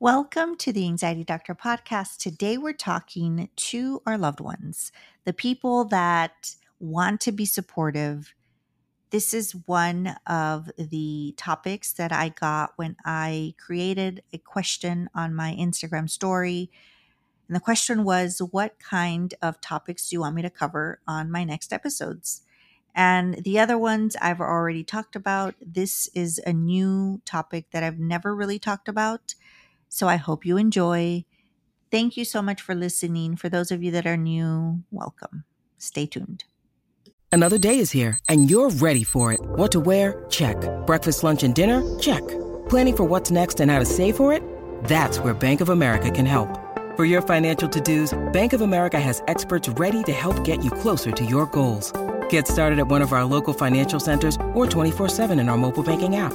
Welcome to the Anxiety Doctor podcast. Today we're talking to our loved ones, the people that want to be supportive. This is one of the topics that I got when I created a question on my Instagram story. And the question was, What kind of topics do you want me to cover on my next episodes? And the other ones I've already talked about. This is a new topic that I've never really talked about. So I hope you enjoy. Thank you so much for listening. For those of you that are new, welcome. Stay tuned. Another day is here and you're ready for it. What to wear? Check. Breakfast, lunch, and dinner? Check. Planning for what's next and how to save for it? That's where Bank of America can help. For your financial to dos, Bank of America has experts ready to help get you closer to your goals. Get started at one of our local financial centers or 24 7 in our mobile banking app.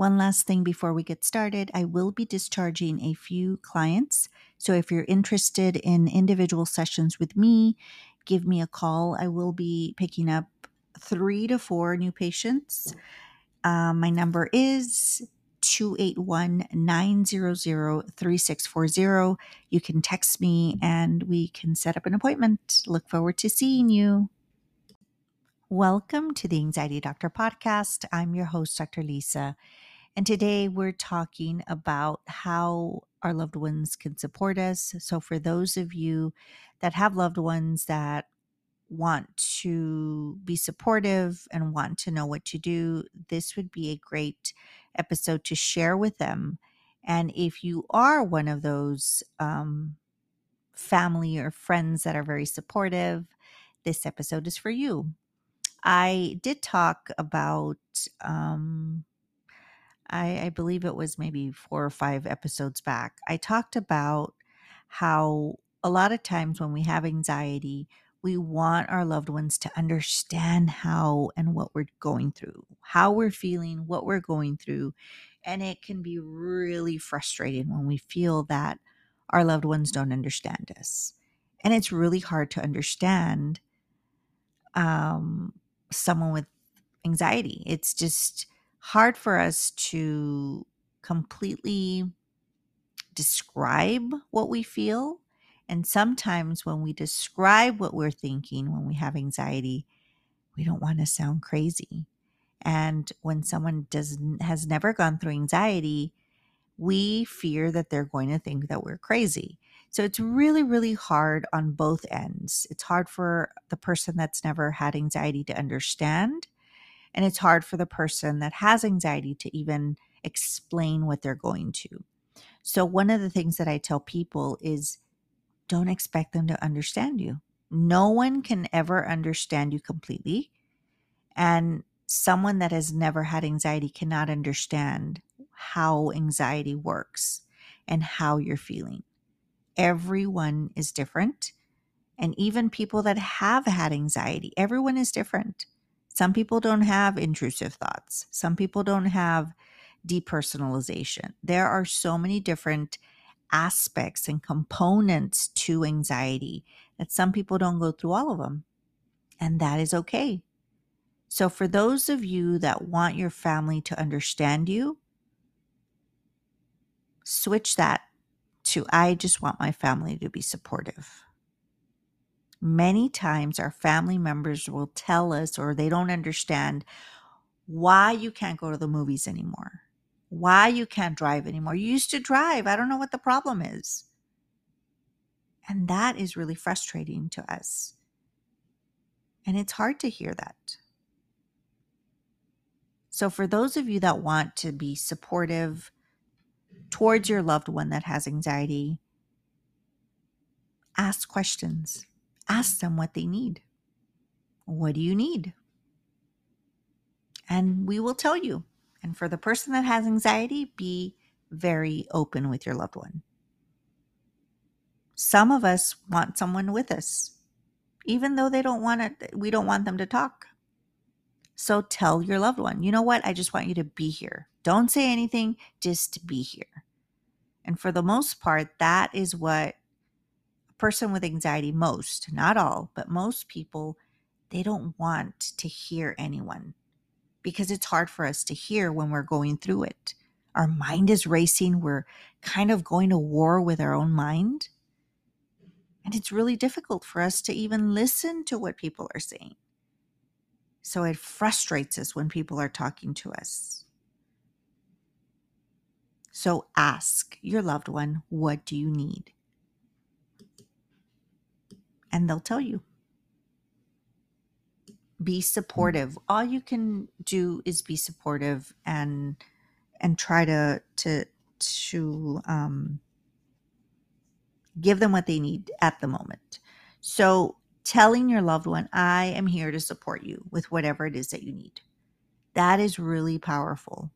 One last thing before we get started I will be discharging a few clients. So if you're interested in individual sessions with me, give me a call. I will be picking up three to four new patients. Um, my number is 281 900 3640. You can text me and we can set up an appointment. Look forward to seeing you. Welcome to the Anxiety Doctor podcast. I'm your host, Dr. Lisa. And today we're talking about how our loved ones can support us. So, for those of you that have loved ones that want to be supportive and want to know what to do, this would be a great episode to share with them. And if you are one of those um, family or friends that are very supportive, this episode is for you. I did talk about um, I, I believe it was maybe four or five episodes back, I talked about how a lot of times when we have anxiety, we want our loved ones to understand how and what we're going through, how we're feeling, what we're going through. And it can be really frustrating when we feel that our loved ones don't understand us. And it's really hard to understand um, someone with anxiety. It's just, hard for us to completely describe what we feel. And sometimes when we describe what we're thinking, when we have anxiety, we don't want to sound crazy. And when someone doesn't has never gone through anxiety, we fear that they're going to think that we're crazy. So it's really, really hard on both ends. It's hard for the person that's never had anxiety to understand, and it's hard for the person that has anxiety to even explain what they're going to. So, one of the things that I tell people is don't expect them to understand you. No one can ever understand you completely. And someone that has never had anxiety cannot understand how anxiety works and how you're feeling. Everyone is different. And even people that have had anxiety, everyone is different. Some people don't have intrusive thoughts. Some people don't have depersonalization. There are so many different aspects and components to anxiety that some people don't go through all of them. And that is okay. So, for those of you that want your family to understand you, switch that to I just want my family to be supportive. Many times our family members will tell us or they don't understand why you can't go to the movies anymore, why you can't drive anymore. You used to drive. I don't know what the problem is. And that is really frustrating to us. And it's hard to hear that. So, for those of you that want to be supportive towards your loved one that has anxiety, ask questions. Ask them what they need. What do you need? And we will tell you. And for the person that has anxiety, be very open with your loved one. Some of us want someone with us, even though they don't want it, we don't want them to talk. So tell your loved one, you know what? I just want you to be here. Don't say anything, just be here. And for the most part, that is what person with anxiety, most, not all, but most people, they don't want to hear anyone because it's hard for us to hear when we're going through it. Our mind is racing. We're kind of going to war with our own mind. And it's really difficult for us to even listen to what people are saying. So it frustrates us when people are talking to us. So ask your loved one, what do you need? And they'll tell you. Be supportive. All you can do is be supportive and and try to to to um, give them what they need at the moment. So telling your loved one, I am here to support you with whatever it is that you need. That is really powerful.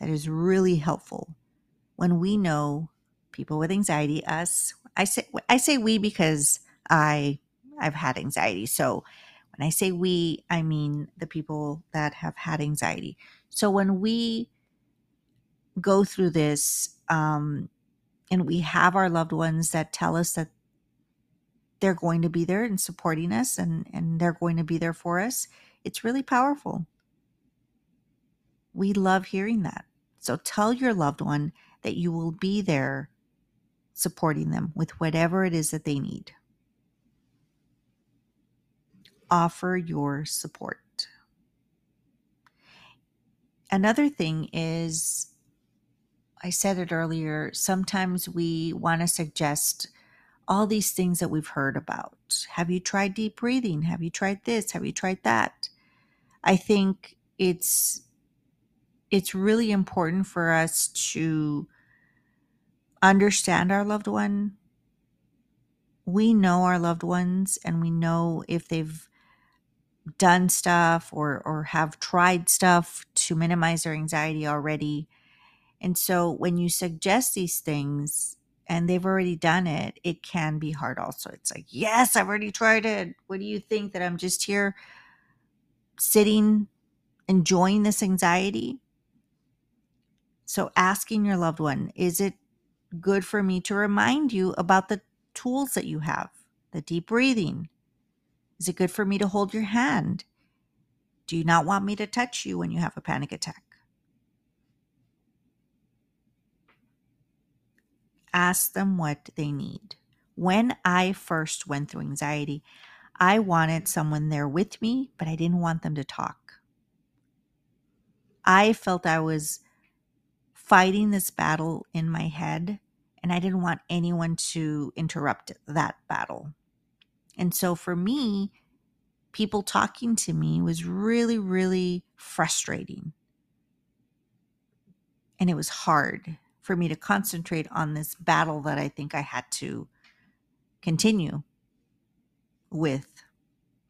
That is really helpful when we know people with anxiety, us, I say I say we because I I've had anxiety. So when I say we, I mean the people that have had anxiety. So when we go through this um, and we have our loved ones that tell us that they're going to be there and supporting us and, and they're going to be there for us, it's really powerful. We love hearing that. So tell your loved one that you will be there supporting them with whatever it is that they need. Offer your support. Another thing is, I said it earlier, sometimes we want to suggest all these things that we've heard about. Have you tried deep breathing? Have you tried this? Have you tried that? I think it's it's really important for us to understand our loved one. We know our loved ones and we know if they've done stuff or or have tried stuff to minimize their anxiety already. And so when you suggest these things and they've already done it, it can be hard also. It's like, "Yes, I've already tried it. What do you think that I'm just here sitting enjoying this anxiety?" So asking your loved one, is it good for me to remind you about the tools that you have? The deep breathing. Is it good for me to hold your hand? Do you not want me to touch you when you have a panic attack? Ask them what they need. When I first went through anxiety, I wanted someone there with me, but I didn't want them to talk. I felt I was fighting this battle in my head, and I didn't want anyone to interrupt that battle. And so for me, people talking to me was really, really frustrating. And it was hard for me to concentrate on this battle that I think I had to continue with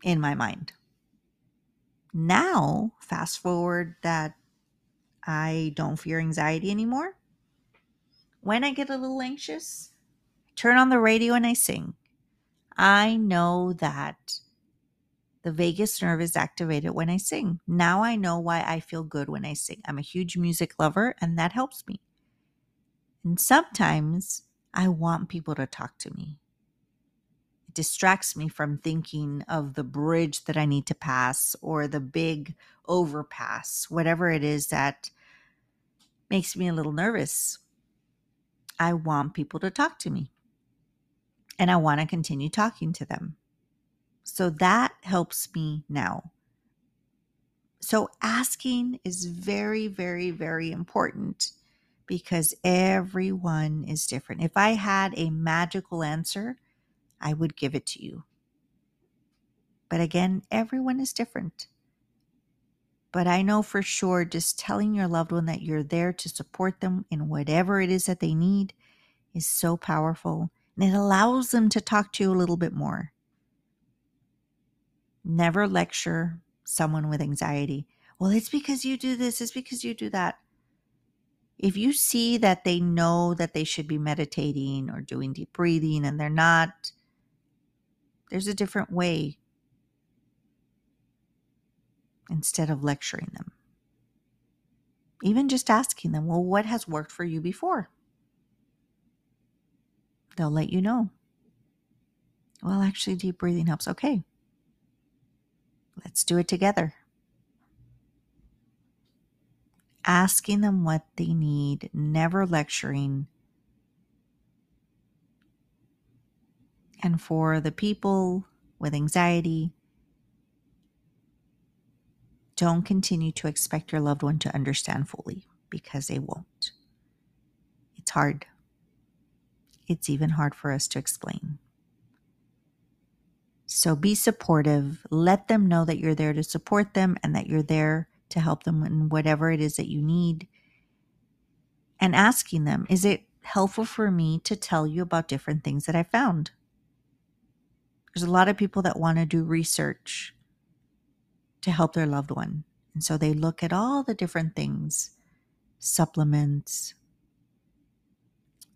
in my mind. Now, fast forward that I don't fear anxiety anymore. When I get a little anxious, I turn on the radio and I sing. I know that the vagus nerve is activated when I sing. Now I know why I feel good when I sing. I'm a huge music lover and that helps me. And sometimes I want people to talk to me. It distracts me from thinking of the bridge that I need to pass or the big overpass, whatever it is that makes me a little nervous. I want people to talk to me and I want to continue talking to them. So that helps me now. So asking is very, very, very important because everyone is different. If I had a magical answer, I would give it to you. But again, everyone is different. But I know for sure just telling your loved one that you're there to support them in whatever it is that they need is so powerful. It allows them to talk to you a little bit more. Never lecture someone with anxiety. Well, it's because you do this, it's because you do that. If you see that they know that they should be meditating or doing deep breathing and they're not, there's a different way instead of lecturing them. Even just asking them, well, what has worked for you before? They'll let you know. Well, actually, deep breathing helps. Okay. Let's do it together. Asking them what they need, never lecturing. And for the people with anxiety, don't continue to expect your loved one to understand fully because they won't. It's hard. It's even hard for us to explain. So be supportive. Let them know that you're there to support them and that you're there to help them in whatever it is that you need. And asking them, is it helpful for me to tell you about different things that I found? There's a lot of people that want to do research to help their loved one. And so they look at all the different things supplements,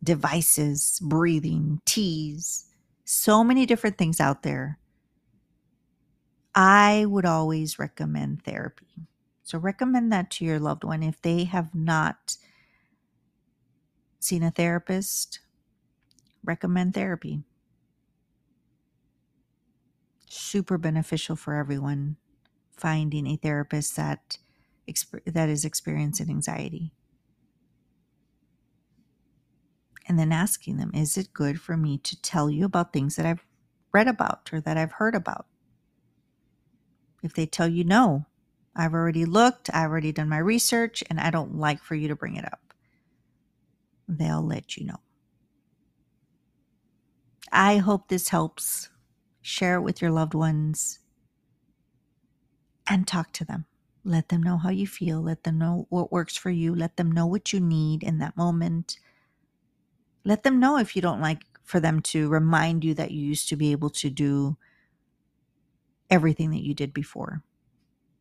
devices, breathing, teas, so many different things out there. I would always recommend therapy. So recommend that to your loved one if they have not seen a therapist. Recommend therapy. Super beneficial for everyone finding a therapist that that is experiencing anxiety. And then asking them, is it good for me to tell you about things that I've read about or that I've heard about? If they tell you no, I've already looked, I've already done my research, and I don't like for you to bring it up, they'll let you know. I hope this helps. Share it with your loved ones and talk to them. Let them know how you feel. Let them know what works for you. Let them know what you need in that moment. Let them know if you don't like for them to remind you that you used to be able to do everything that you did before.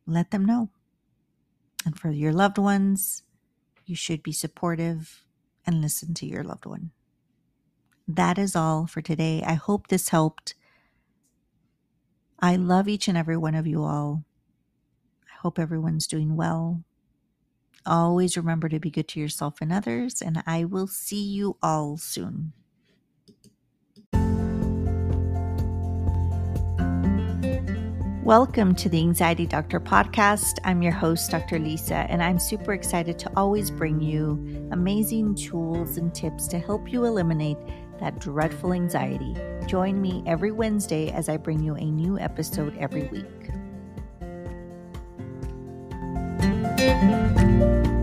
Let them know. And for your loved ones, you should be supportive and listen to your loved one. That is all for today. I hope this helped. I love each and every one of you all. I hope everyone's doing well. Always remember to be good to yourself and others, and I will see you all soon. Welcome to the Anxiety Doctor podcast. I'm your host, Dr. Lisa, and I'm super excited to always bring you amazing tools and tips to help you eliminate that dreadful anxiety. Join me every Wednesday as I bring you a new episode every week. Música